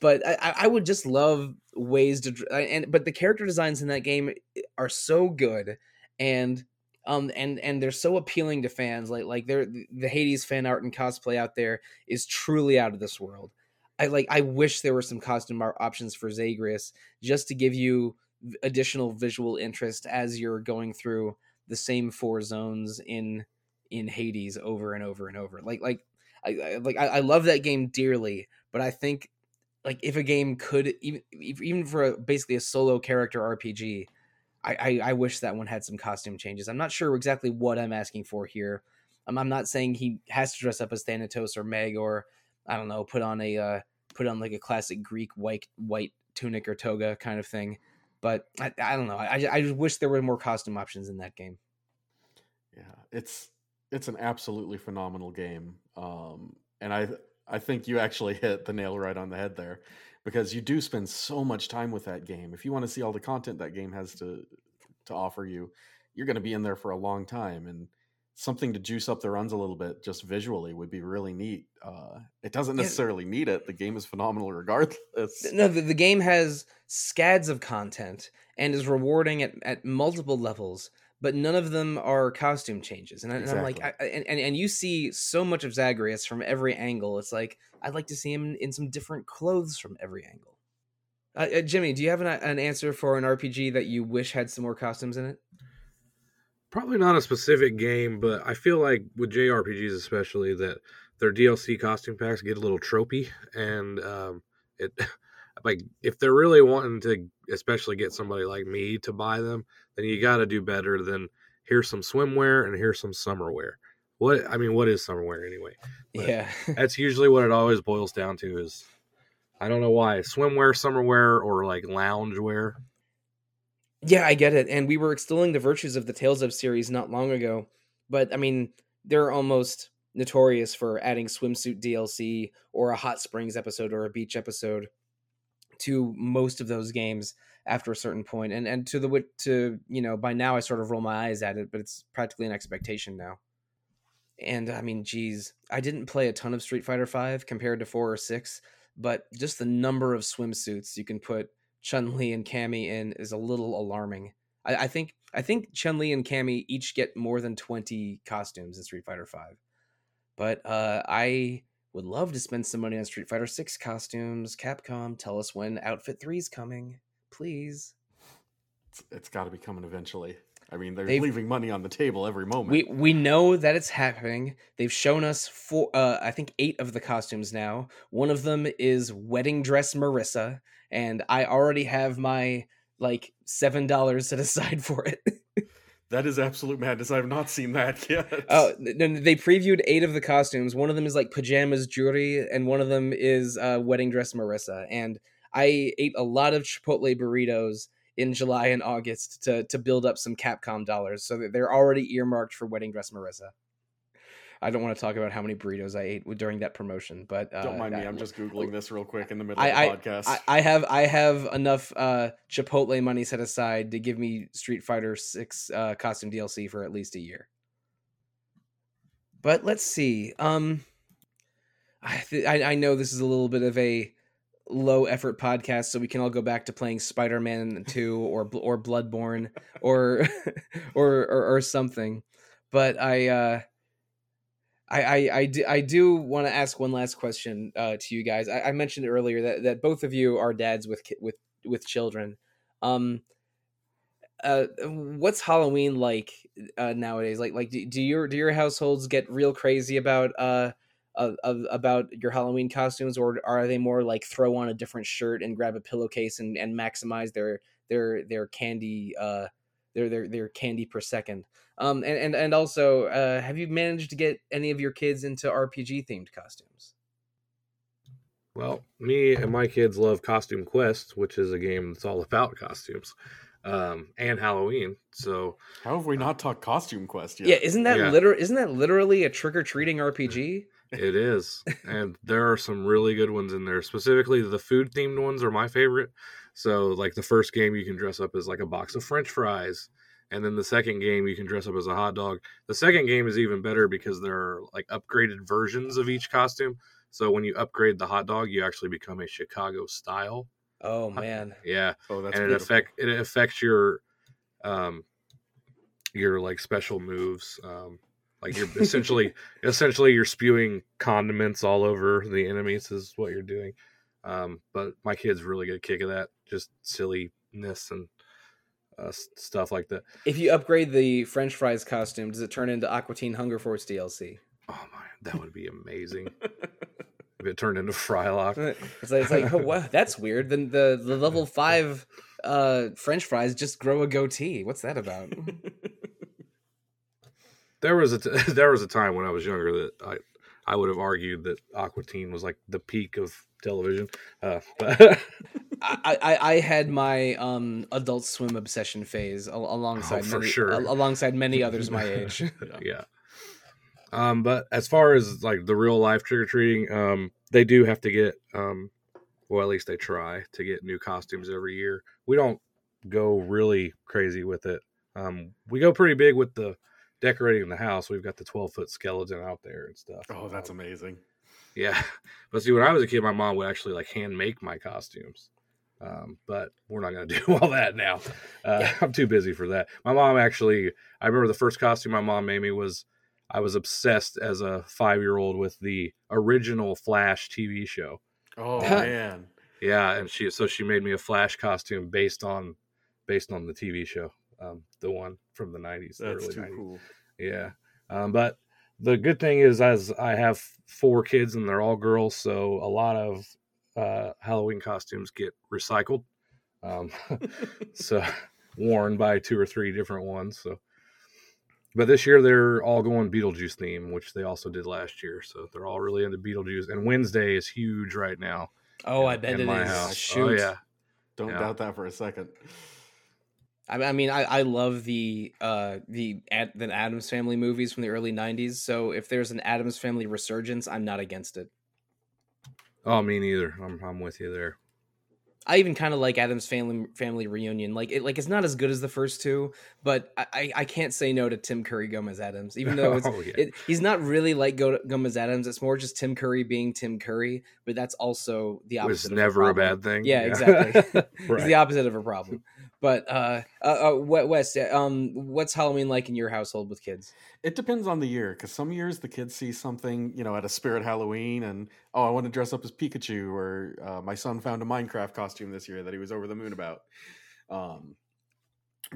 Speaker 1: but I, I would just love ways to and but the character designs in that game are so good and um and and they're so appealing to fans like like they're the Hades fan art and cosplay out there is truly out of this world. I like I wish there were some costume options for Zagreus just to give you additional visual interest as you're going through the same four zones in in Hades over and over and over. Like like I, I like I, I love that game dearly, but I think like if a game could even even for a, basically a solo character RPG, I, I, I wish that one had some costume changes. I'm not sure exactly what I'm asking for here. I'm, I'm not saying he has to dress up as Thanatos or Meg or I don't know put on a uh, put on like a classic Greek white white tunic or toga kind of thing. But I, I don't know. I, I just wish there were more costume options in that game.
Speaker 2: Yeah, it's it's an absolutely phenomenal game, um, and I I think you actually hit the nail right on the head there because you do spend so much time with that game. If you want to see all the content that game has to to offer you, you're going to be in there for a long time and something to juice up the runs a little bit just visually would be really neat. Uh, it doesn't necessarily need it. The game is phenomenal regardless.
Speaker 1: No, the, the game has scads of content and is rewarding at, at multiple levels but none of them are costume changes. And, I, and I'm like, I, and, and and you see so much of Zagreus from every angle. It's like I'd like to see him in, in some different clothes from every angle. Uh, uh, Jimmy, do you have an, an answer for an RPG that you wish had some more costumes in it?
Speaker 3: Probably not a specific game, but I feel like with JRPGs especially that their DLC costume packs get a little tropey, and um, it like if they're really wanting to, especially get somebody like me to buy them, then you got to do better than here's some swimwear and here's some summerwear. What I mean, what is summerwear anyway? But-
Speaker 1: Yeah.
Speaker 3: That's usually what it always boils down to is I don't know why swimwear, summerwear, or like loungewear.
Speaker 1: Yeah, I get it. And we were extolling the virtues of the Tales of series not long ago, but I mean, they're almost notorious for adding swimsuit DLC or a hot springs episode or a beach episode to most of those games after a certain point. And and to the to, you know, by now I sort of roll my eyes at it, but it's practically an expectation now. And I mean, geez, I didn't play a ton of Street Fighter 5 compared to 4 or 6, but just the number of swimsuits you can put Chun Li and Cammy in is a little alarming. I, I think I think Chun Li and Cammy each get more than twenty costumes in Street Fighter Five, but uh, I would love to spend some money on Street Fighter Six costumes. Capcom, tell us when Outfit Three's coming, please.
Speaker 2: It's, it's got to be coming eventually. I mean, they're
Speaker 1: They've-
Speaker 2: leaving money on the table every moment.
Speaker 1: We we know that it's happening. They've shown us four, uh, I think eight of the costumes now. One of them is wedding dress Marisa, and I already have my like seven dollars set aside for it.
Speaker 2: that is absolute madness. I have not seen that yet.
Speaker 1: Oh, n- they previewed eight of the costumes. One of them is like pajamas Juri, and one of them is uh, wedding dress Marisa. And I ate a lot of Chipotle burritos in July and August to to build up some Capcom dollars, so that they're already earmarked for wedding dress Marisa. I don't want to talk about how many burritos I ate during that promotion, but uh,
Speaker 2: Don't mind me. I'm just googling this real quick in the middle
Speaker 1: I-
Speaker 2: of the podcast.
Speaker 1: I, I have I have enough uh, Chipotle money set aside to give me Street Fighter Six uh, costume DLC for at least a year. But let's see. Um, I, th- I I know this is a little bit of a low effort podcast, so we can all go back to playing Spider Man Two or Bl- or Bloodborne or or or, or something. But I. Uh, I, I, I do, I do want to ask one last question uh, to you guys. I, I mentioned earlier that, that both of you are dads with with with children. Um, uh, what's Halloween like uh, nowadays? Like like do, do your do your households get real crazy about uh, uh, uh about your Halloween costumes, or are they more like throw on a different shirt and grab a pillowcase and, and maximize their their their candy uh their their their candy per second? Um, and, and and also, uh, have you managed to get any of your kids into RPG themed costumes?
Speaker 3: Well, me and my kids love Costume Quest, which is a game that's all about costumes um, and Halloween. So
Speaker 2: How have we not talked Costume Quest yet?
Speaker 1: Yeah, isn't that
Speaker 3: Yeah.
Speaker 1: liter- Isn't that literally a trick or treating RPG?
Speaker 3: It is, and there are some really good ones in there. Specifically, the food themed ones are my favorite. So, like the first game, you can dress up as like a box of French fries, and then the second game, you can dress up as a hot dog. The second game is even better because there are like upgraded versions of each costume. So when you upgrade the hot dog, you actually become a Chicago style.
Speaker 1: Oh man,
Speaker 3: Yeah,
Speaker 2: Oh, that's
Speaker 3: and it
Speaker 2: beautiful.
Speaker 3: affect it affects your um your like special moves um like you're essentially essentially you're spewing condiments all over the enemies is what you're doing um but my kids really get a kick of that just silliness and uh, stuff like that
Speaker 1: if you upgrade the French fries costume, does it turn into Aqua Teen Hunger Force DLC?
Speaker 3: oh my that would be amazing if it turned into frylock
Speaker 1: It's like, it's like oh wow, that's weird. Then the the level five uh French fries just grow a goatee. What's that about?
Speaker 3: there was a t- there was a time when i was younger that i i would have argued that aqua teen was like the peak of television uh but
Speaker 1: I, I I had my um Adult Swim obsession phase al- alongside
Speaker 3: Oh,
Speaker 1: many,
Speaker 3: sure.
Speaker 1: al- alongside many others my age.
Speaker 2: Yeah.
Speaker 3: yeah. Um, but as far as like the real life trick or treating, um, they do have to get, um, well, at least they try to get new costumes every year. We don't go really crazy with it. Um, we go pretty big with the decorating the house. We've got the 12 foot skeleton out there and stuff.
Speaker 2: Oh, that's
Speaker 3: Um,
Speaker 2: amazing.
Speaker 3: yeah. But see, when I was a kid, my mom would actually like hand make my costumes. Um, but we're not going to do all that now. Uh, I'm too busy for that. My mom actually, I remember the first costume my mom made me was I was obsessed as a five year old with the original Flash TV show.
Speaker 2: Oh man,
Speaker 3: Yeah, and she so she made me a Flash costume based on based on the TV show, um, the one from the '90s, the
Speaker 2: that's too
Speaker 3: 90s.
Speaker 2: cool.
Speaker 3: Yeah. Um, but the good thing is, as I have four kids and they're all girls, so a lot of uh, Halloween costumes get recycled. Um, so worn by two or three different ones. So, but this year they're all going Beetlejuice theme, which they also did last year. So they're all really into Beetlejuice. And Wednesday is huge right now.
Speaker 1: Oh, I bet
Speaker 3: in
Speaker 1: it is.
Speaker 3: house.
Speaker 1: Shoot.
Speaker 3: Oh yeah.
Speaker 2: Don't
Speaker 3: Yeah.
Speaker 2: doubt that for a second.
Speaker 1: I I mean, I, I love the uh the Ad, the Addams Family movies from the early '90s. So if there's an Addams Family resurgence, I'm not against it.
Speaker 3: Oh, me neither. I'm I'm with you there.
Speaker 1: I even kind of like Addams Family Family Reunion. Like it, like it's not as good as the first two, but I, I, can't say no to Tim Curry Gomez Addams, even though it's,
Speaker 3: Oh, yeah.
Speaker 1: it, he's not really like Go- Gomez Addams. It's more just Tim Curry being Tim Curry, but that's also the
Speaker 3: It
Speaker 1: opposite.
Speaker 3: was
Speaker 1: of
Speaker 3: never a
Speaker 1: problem.
Speaker 3: bad thing.
Speaker 1: Yeah, exactly. It's the opposite of a problem. But uh, uh, uh Wes, um, what's Halloween like in your household with kids?
Speaker 2: It depends on the year because some years the kids see something, you know, at a Spirit Halloween, and oh, I want to dress up as Pikachu, or uh, my son found a Minecraft costume this year that he was over the moon about. Um,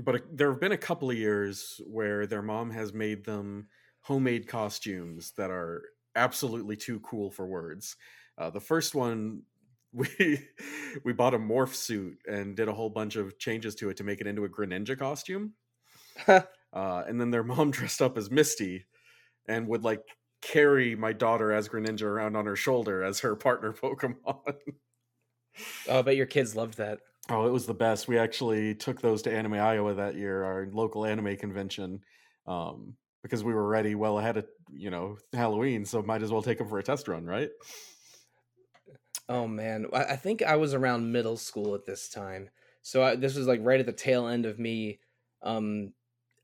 Speaker 2: but there have been a couple of years where their mom has made them homemade costumes that are absolutely too cool for words. Uh, the first one, we we bought a morph suit and did a whole bunch of changes to it to make it into a Greninja costume uh, and then their mom dressed up as Misty and would like carry my daughter as Greninja around on her shoulder as her partner Pokemon.
Speaker 1: Oh, I bet your kids loved that.
Speaker 2: oh, it was the best. We actually took those to Anime Iowa that year, our local anime convention, um, because we were ready well ahead of you know Halloween, so might as well take them for a test run, right?
Speaker 1: Oh man, I, I think I was around middle school at this time. So I, this was like right at the tail end of me, um,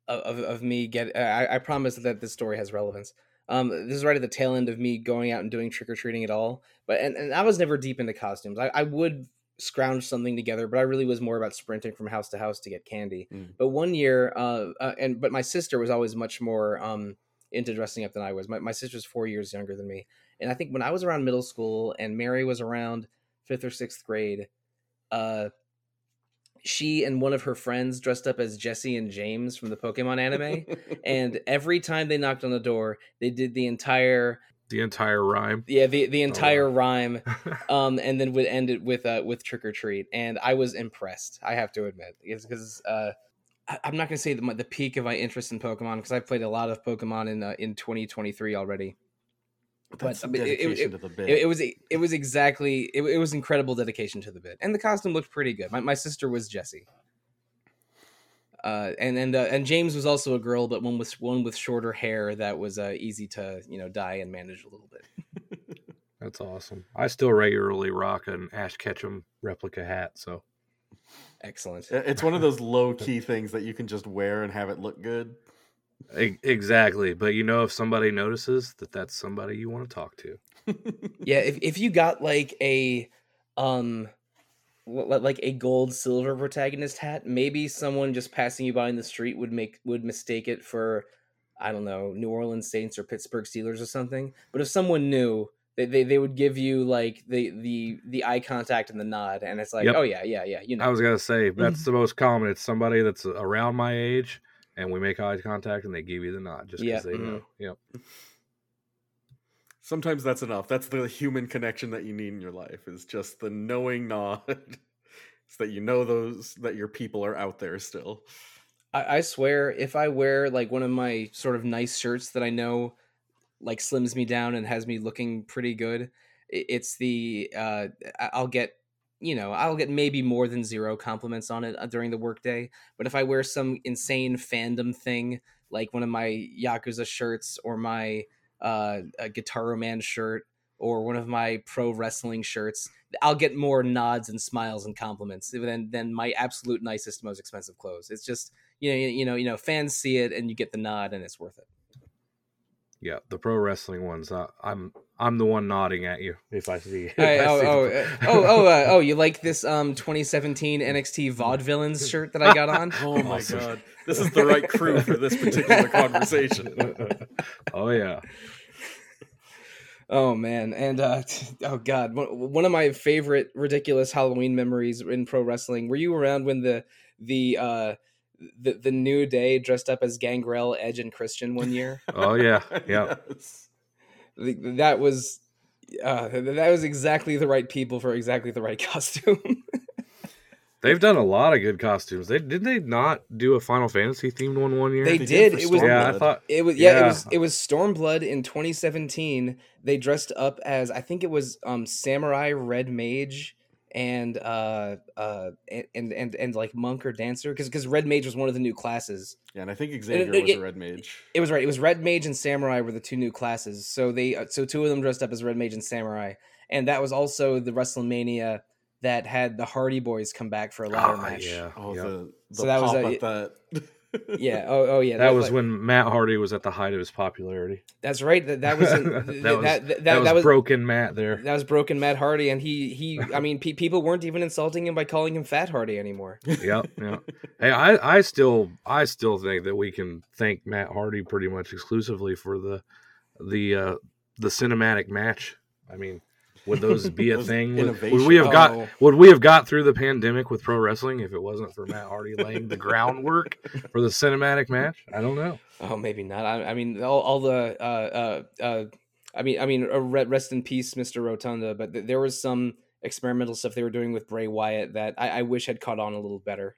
Speaker 1: of of me get. I, I promise that this story has relevance. Um, this is right at the tail end of me going out and doing trick or treating at all. But and, and I was never deep into costumes. I, I would scrounge something together, but I really was more about sprinting from house to house to get candy.
Speaker 2: Mm.
Speaker 1: But one year, uh, uh, and but my sister was always much more um into dressing up than I was. My my sister's four years younger than me, and I think when I was around middle school and Mary was around fifth or sixth grade, uh, she and one of her friends dressed up as Jessie and James from the Pokemon anime. and every time they knocked on the door, they did the entire
Speaker 3: the entire rhyme.
Speaker 1: yeah the the entire
Speaker 3: wow.
Speaker 1: rhyme, um, and then would end it with uh with trick or treat. And I was impressed. I have to admit, because uh. I- I'm not going to say the, the peak of my interest in Pokemon because I've played a lot of Pokemon in uh, in 2023 already.
Speaker 2: That's
Speaker 1: but it- it-
Speaker 2: dedication
Speaker 1: it-
Speaker 2: to the bit.
Speaker 1: It, it was it was exactly it, it was incredible dedication to the bit, and the costume looked pretty good. My, my sister was Jessie, uh, and and uh, and James was also a girl, but one with one with shorter hair that was uh, easy to you know dye and manage a little bit.
Speaker 3: That's awesome. I still regularly rock an Ash Ketchum replica hat. So
Speaker 1: Excellent.
Speaker 2: it's one of those low key things that you can just wear and have it look good.
Speaker 3: Exactly. But you know, if somebody notices that that's somebody you want to talk to.
Speaker 1: Yeah, if if you got like a um li- li- like a gold silver protagonist hat, maybe someone just passing you by in the street would make would mistake it for I don't know, New Orleans Saints or Pittsburgh Steelers or something. But if someone knew, they they, they would give you like the the the eye contact and the nod and it's like,
Speaker 3: Yep.
Speaker 1: "Oh yeah, yeah, yeah, you know."
Speaker 3: I was gonna say
Speaker 1: Mm-hmm.
Speaker 3: that's the most common. It's somebody that's around my age, and we make eye contact, and they give you the nod just
Speaker 1: Yeah,
Speaker 3: because they
Speaker 1: mhm.
Speaker 3: know. Yep.
Speaker 2: Sometimes that's enough. That's the human connection that you need in your life is just the knowing nod. so that you know those that your people are out there still.
Speaker 1: I, I swear, if I wear like one of my sort of nice shirts that I know like slims me down and has me looking pretty good, i- it's the uh, I'll get you know I'll get maybe more than zero compliments on it uh, during the workday. But if I wear some insane fandom thing like one of my Yakuza shirts or my uh, Guitar Man shirt or one of my pro wrestling shirts, I'll get more nods and smiles and compliments than than my absolute nicest, most expensive clothes. It's just you know, you, know, you know, fans see it and you get the nod and it's worth it.
Speaker 3: Yeah, the pro wrestling ones. Uh, I'm I'm the one nodding at you if I see. If
Speaker 1: Hey,
Speaker 3: I
Speaker 1: oh,
Speaker 3: see
Speaker 1: oh,
Speaker 3: the-
Speaker 1: uh, oh, oh, uh, oh! You like this um 2017 NXT Vaudevillains shirt that I got on?
Speaker 2: Oh my
Speaker 3: Awesome.
Speaker 2: god, this is the right crew for this particular conversation.
Speaker 3: oh yeah.
Speaker 1: Oh man, and uh, oh god, one one of my favorite ridiculous Halloween memories in pro wrestling. Were you around when the the uh the the New Day dressed up as Gangrel, Edge, and Christian one year?
Speaker 3: Oh yeah. Yeah.
Speaker 2: Yes.
Speaker 1: The- that was uh that was exactly the right people for exactly the right costume.
Speaker 3: They've done a lot of good costumes. They did they not do a Final Fantasy themed one one year?
Speaker 1: They
Speaker 2: They
Speaker 1: did.
Speaker 2: for
Speaker 1: It was-
Speaker 3: yeah, I thought
Speaker 1: It was yeah, it was it was Stormblood in 2017. They dressed up as I think it was um Samurai Red Mage and uh uh and and and like monk or dancer because because Red Mage was one of the new classes.
Speaker 2: Yeah, and I think Xavier
Speaker 1: it-
Speaker 2: was
Speaker 1: it-
Speaker 2: a red mage.
Speaker 1: It was right. It was Red Mage and Samurai were the two new classes. So they uh, so two of them dressed up as Red Mage and Samurai, and that was also the WrestleMania that had the Hardy Boys come back for a ladder
Speaker 3: Ah,
Speaker 1: match.
Speaker 3: yeah.
Speaker 2: Oh,
Speaker 3: yeah.
Speaker 2: the the
Speaker 1: So that was a-
Speaker 2: at that.
Speaker 1: Yeah. Oh, oh yeah.
Speaker 3: that was
Speaker 1: like-
Speaker 3: when Matt Hardy was at the height of his popularity.
Speaker 1: That's right. That that was in,
Speaker 3: That
Speaker 1: that,
Speaker 3: was-
Speaker 1: that, that,
Speaker 3: That, was,
Speaker 1: that was
Speaker 3: broken Matt there.
Speaker 1: that was broken Matt Hardy, and he he. I mean, pe- people weren't even insulting him by calling him Fat Hardy anymore.
Speaker 3: yep, yeah. Hey, I, I still, I still think that we can thank Matt Hardy pretty much exclusively for the, the, uh, the cinematic match. I mean, would those be a thing? Would, would we have got,
Speaker 1: Oh.
Speaker 3: would we have got through the pandemic with pro wrestling if it wasn't for Matt Hardy laying the groundwork for the cinematic match? I don't know.
Speaker 1: Oh, maybe not. I, I mean, all, all the uh, uh, uh, I mean, I mean, uh, rest in peace, Mister Rotunda. But th- there was some experimental stuff they were doing with Bray Wyatt that I, I wish had caught on a little better.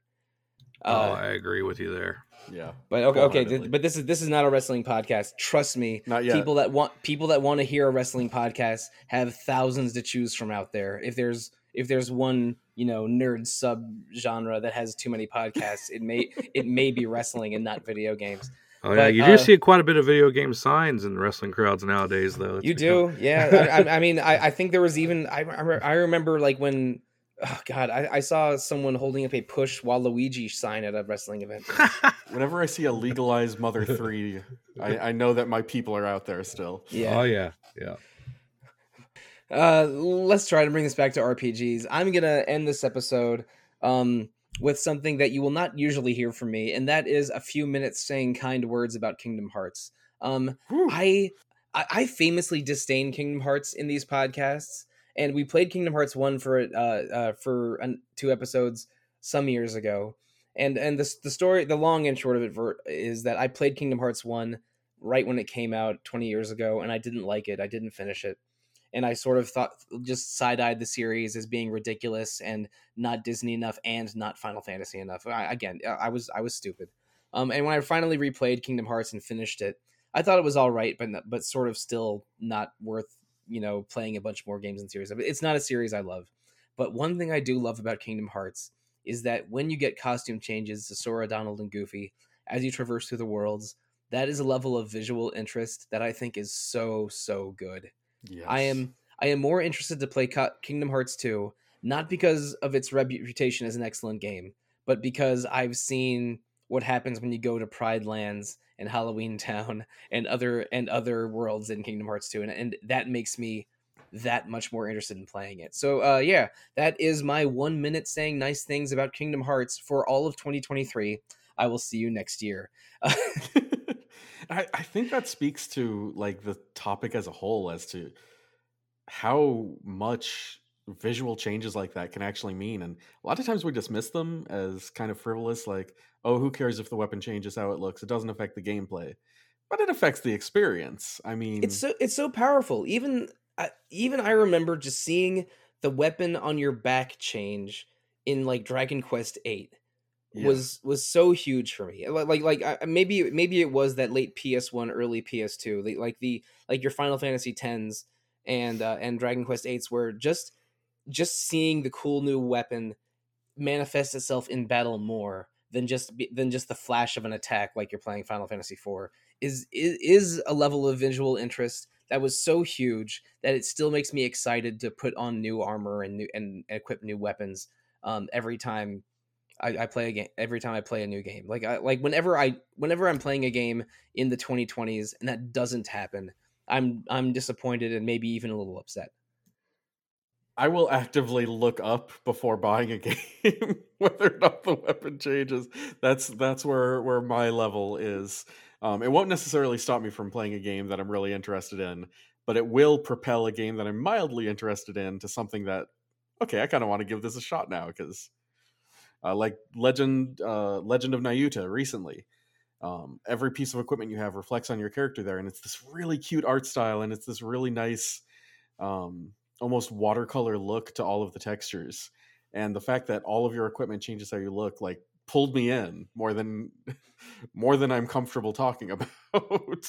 Speaker 3: oh,
Speaker 1: Uh,
Speaker 3: I agree with you there.
Speaker 2: Yeah,
Speaker 1: but okay, okay, but this is this is not a wrestling podcast. Trust me.
Speaker 2: not yet.
Speaker 1: People that want people that want to hear a wrestling podcast have thousands to choose from out there. If there's if there's one you know nerd sub genre that has too many podcasts, it may it may be wrestling and not video games.
Speaker 3: Oh yeah,
Speaker 1: But,
Speaker 3: you do
Speaker 1: uh,
Speaker 3: see quite a bit of video game signs in wrestling crowds nowadays, though. It's
Speaker 1: You
Speaker 3: become-
Speaker 1: do, yeah. I, I, I mean, I, I think there was even I, I I remember like when, oh god, I, I saw someone holding up a push Waluigi sign at a wrestling event.
Speaker 2: Whenever I see a legalized Mother Three, I, I know that my people are out there still.
Speaker 1: Yeah.
Speaker 3: Oh yeah, yeah.
Speaker 1: Uh, let's try to bring this back to RPGs. I'm gonna end this episode um, with something that you will not usually hear from me, and that is a few minutes saying kind words about Kingdom Hearts. Um,
Speaker 2: Whew.
Speaker 1: I I I famously disdain Kingdom Hearts in these podcasts, and we played Kingdom Hearts one for uh, uh for an, two episodes some years ago, and and the the story, the long and short of it ver- is that I played Kingdom Hearts one right when it came out twenty years ago, and I didn't like it. I didn't finish it, and I sort of thought just side eyed the series as being ridiculous and not Disney enough and not Final Fantasy enough. I, again, I was I was stupid. Um, and when I finally replayed Kingdom Hearts and finished it, I thought it was all right, but but sort of still not worth you know playing a bunch more games in series. It's not a series I love, but one thing I do love about Kingdom Hearts is that when you get costume changes to Sora, Donald, and Goofy as you traverse through the worlds, that is a level of visual interest that I think is so so good.
Speaker 2: Yes.
Speaker 1: I am I am more interested to play Co- Kingdom Hearts 2 not because of its reputation as an excellent game, but because I've seen what happens when you go to Pride Lands and Halloween Town and other and other worlds in Kingdom Hearts 2 and, and that makes me that much more interested in playing it. So uh yeah, that is my 1 minute saying nice things about Kingdom Hearts for all of 2023. I will see you next year.
Speaker 2: I, I think that speaks to like the topic as a whole as to how much visual changes like that can actually mean and a lot of times we dismiss them as kind of frivolous like oh who cares if the weapon changes how it looks? It doesn't affect the gameplay. But it affects the experience i mean
Speaker 1: it's so it's so powerful. Even I even i remember just seeing the weapon on your back change in like dragon quest 8
Speaker 2: yeah.
Speaker 1: was was so huge for me. Like like, like I, maybe maybe it was that late ps1 early ps2 like, like the like your final fantasy 10s and uh and dragon quest 8s where just just seeing the cool new weapon manifest itself in battle more than just than just the flash of an attack like you're playing final fantasy 4 is, is is a level of visual interest that was so huge that it still makes me excited to put on new armor and new and equip new weapons um, every time I, I play a game. Every time I play a new game, like I, like whenever I whenever I'm playing a game in the 2020s and that doesn't happen, I'm I'm disappointed and maybe even a little upset.
Speaker 2: I will actively look up before buying a game whether or not the weapon changes. That's that's where where my level is. Um, it won't necessarily stop me from playing a game that I'm really interested in, but it will propel a game that I'm mildly interested in to something that okay, I kind of want to give this a shot now because uh, like Legend uh, Legend of Nayuta recently. Um, every piece of equipment you have reflects on your character there, and it's this really cute art style, and it's this really nice um, almost watercolor look to all of the textures. And the fact that all of your equipment changes how you look like pulled me in more than more than i'm comfortable talking about.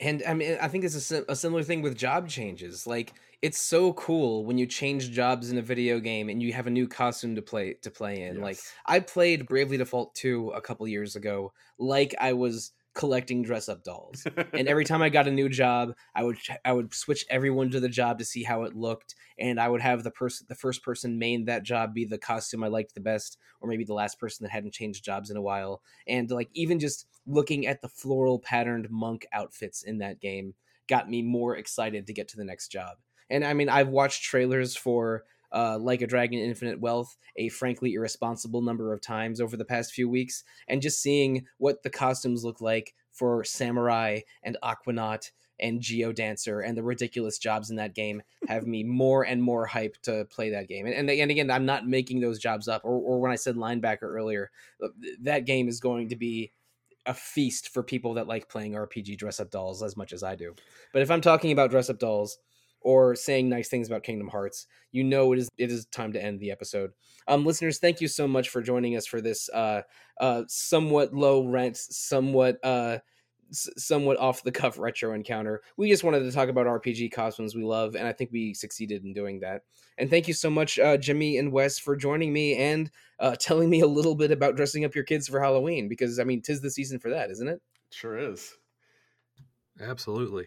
Speaker 1: And i mean i think it's a, a, similar thing with job changes. Like it's so cool when you change jobs in a video game and you have a new costume to play to play in. Yes. like i played bravely default 2 a couple years ago like i was collecting dress up dolls. and every time I got a new job, I would I would switch everyone to the job to see how it looked, and I would have the person the first person main that job be the costume I liked the best, or maybe the last person that hadn't changed jobs in a while. And like even just looking at the floral patterned monk outfits in that game got me more excited to get to the next job. And I mean, I've watched trailers for uh, like a Dragon Infinite Wealth a frankly irresponsible number of times over the past few weeks, and just seeing what the costumes look like for Samurai and Aquanaut and Geodancer and the ridiculous jobs in that game have me more and more hyped to play that game. And, and, and again, I'm not making those jobs up. Or, or when I said linebacker earlier, uh, that game is going to be a feast for people that like playing RPG dress up dolls as much as I do. But if I'm talking about dress up dolls, or saying nice things about Kingdom Hearts, you know it is it is time to end the episode. Um, listeners, thank you so much for joining us for this uh, uh, somewhat low rent, somewhat uh, s- somewhat off the cuff retro encounter. We just wanted to talk about RPG costumes we love, and I think we succeeded in doing that. And thank you so much, uh, Jimmy and Wes, for joining me and uh, telling me a little bit about dressing up your kids for Halloween. Because I mean, tis the season for that, isn't it?
Speaker 2: Sure is.
Speaker 3: Absolutely.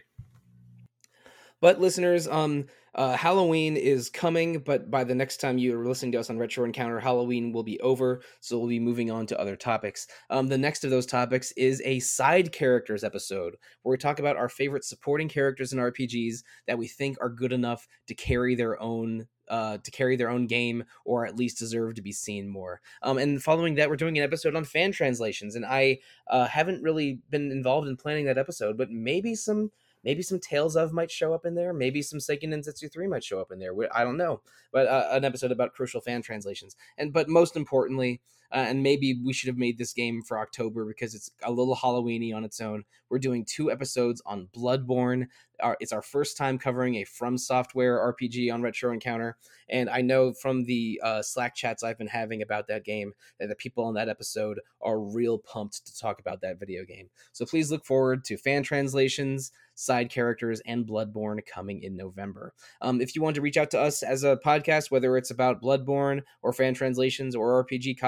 Speaker 1: But listeners, um, uh, Halloween is coming, but by the next time you are listening to us on Retro Encounter, Halloween will be over, so we'll be moving on to other topics. Um, the next of those topics is a side characters episode where we talk about our favorite supporting characters in RPGs that we think are good enough to carry their own uh, to carry their own game or at least deserve to be seen more. Um, and following that, we're doing an episode on fan translations. And I uh, haven't really been involved in planning that episode, but maybe some maybe some Tales of might show up in there. Maybe some Seiken Densetsu 3 might show up in there. I don't know. But uh, an episode about crucial fan translations. And but most importantly, uh, and maybe we should have made this game for October because it's a little Halloweeny on its own. We're doing two episodes on Bloodborne. Our, it's our first time covering a From Software RPG on Retro Encounter, and I know from the uh, Slack chats I've been having about that game that the people on that episode are real pumped to talk about that video game. So please look forward to fan translations, side characters, and Bloodborne coming in November. Um, if you want to reach out to us as a podcast, whether it's about Bloodborne or fan translations or RPG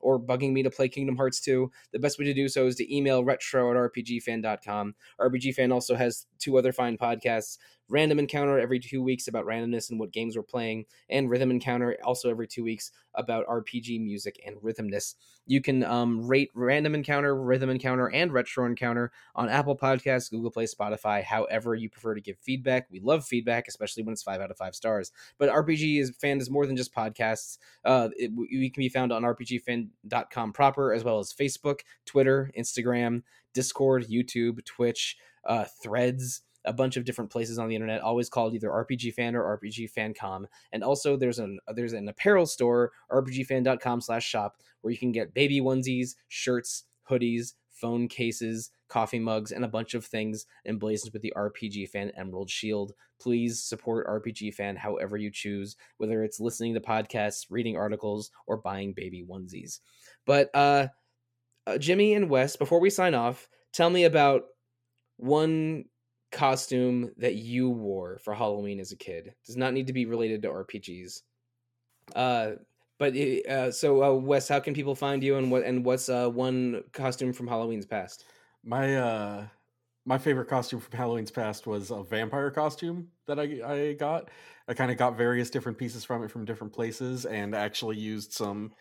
Speaker 1: or bugging me to play Kingdom Hearts 2, the best way to do so is to email retro at rpgfan.com. RPG Fan also has two other fine podcasts Random Encounter every two weeks about randomness and what games we're playing, and Rhythm Encounter also every two weeks about RPG music and rhythmness. You can um, rate Random Encounter, Rhythm Encounter, and Retro Encounter on Apple Podcasts, Google Play, Spotify, however you prefer to give feedback. We love feedback, especially when it's five out of five stars. But RPG is fan is more than just podcasts. Uh, it, we can be found on RPGFan.com proper, as well as Facebook, Twitter, Instagram, Discord, YouTube, Twitch, uh, Threads a bunch of different places on the internet, always called either RPG Fan or RPG Fancom. And also there's an there's an apparel store, rpgfan.com slash shop, where you can get baby onesies, shirts, hoodies, phone cases, coffee mugs, and a bunch of things emblazoned with the RPG Fan Emerald Shield. Please support RPG Fan however you choose, whether it's listening to podcasts, reading articles, or buying baby onesies. But uh, uh Jimmy and Wes, before we sign off, tell me about one costume that you wore for Halloween as a kid. Does not need to be related to RPGs. Uh, but uh, so uh, Wes, how can people find you, and what and what's uh, one costume from Halloween's past?
Speaker 2: My uh, my favorite costume from Halloween's past was a vampire costume that I I got. I kind of got various different pieces from it from different places, and actually used some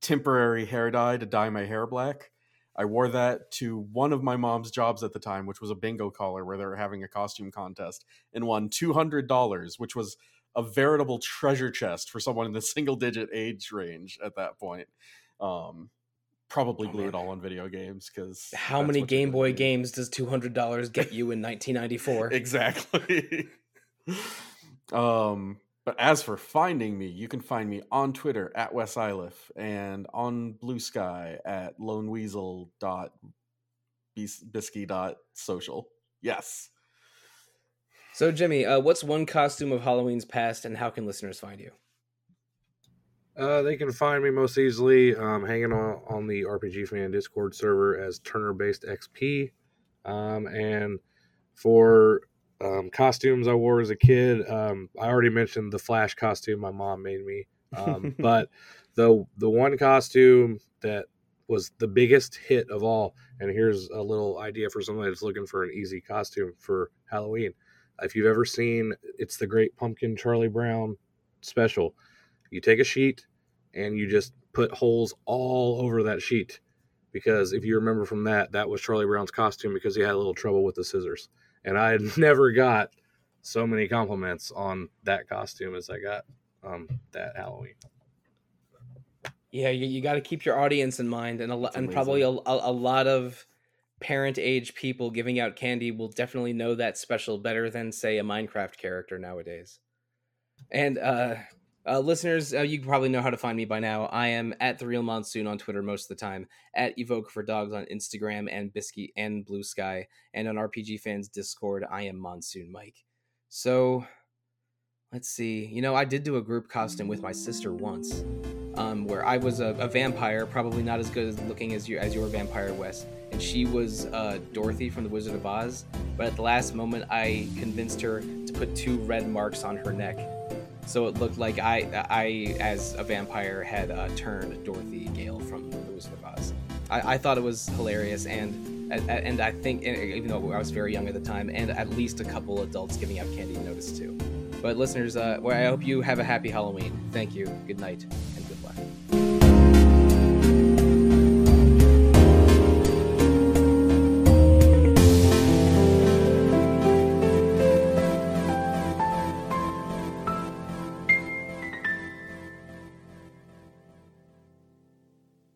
Speaker 2: temporary hair dye to dye my hair black. I wore that to one of my mom's jobs at the time, which was a bingo caller where they were having a costume contest, and won two hundred dollars, which was a veritable treasure chest for someone in the single digit age range at that point. Um, probably
Speaker 4: Oh,
Speaker 2: blew
Speaker 4: man.
Speaker 2: it all on video games because
Speaker 1: How many Game Boy games does two hundred dollars get you in nineteen ninety four?
Speaker 2: exactly. um, but as for finding me, you can find me on Twitter at Wes Iliff and on Blue Sky at loneweasel.bisky.social. Yes.
Speaker 1: So Jimmy, uh, what's one costume of Halloween's past, and how can listeners find you?
Speaker 3: Uh, they can find me most easily um, hanging on, on the RPG Fan Discord server as Turner Based XP. Um, and for um, costumes I wore as a kid, um, I already mentioned the Flash costume my mom made me. Um, but the the one costume that was the biggest hit of all, and here's a little idea for somebody that's looking for an easy costume for Halloween. If you've ever seen it's the Great Pumpkin Charlie Brown special, you take a sheet and you just put holes all over that sheet because if you remember from that that was charlie brown's costume because he had a little trouble with the scissors and i had never got so many compliments on that costume as i got um, that halloween
Speaker 1: Yeah, you, you got to keep your audience in mind, and a and probably a, a, a lot of parent age people giving out candy will definitely know that special better than say a Minecraft character nowadays. And uh, uh, listeners, uh, you probably know how to find me by now. I am at the real monsoon on Twitter most of the time, at evoke for dogs on Instagram and Bisky and Blue Sky, and on RPG fans Discord. I am Monsoon Mike. So let's see. You know, I did do a group costume with my sister once um, where I was a, a vampire, probably not as good looking as you as your vampire Wes, and she was uh, Dorothy from the Wizard of Oz. But at the last moment, I convinced her to put two red marks on her neck, so it looked like I I as a vampire had uh, turned Dorothy Gale from the Wizard of Oz. I, I thought it was hilarious, and and- I think even though I was very young at the time, and at least a couple adults giving out candy noticed too. But listeners, uh, well, I hope you have a happy Halloween. Thank you. Good night and goodbye.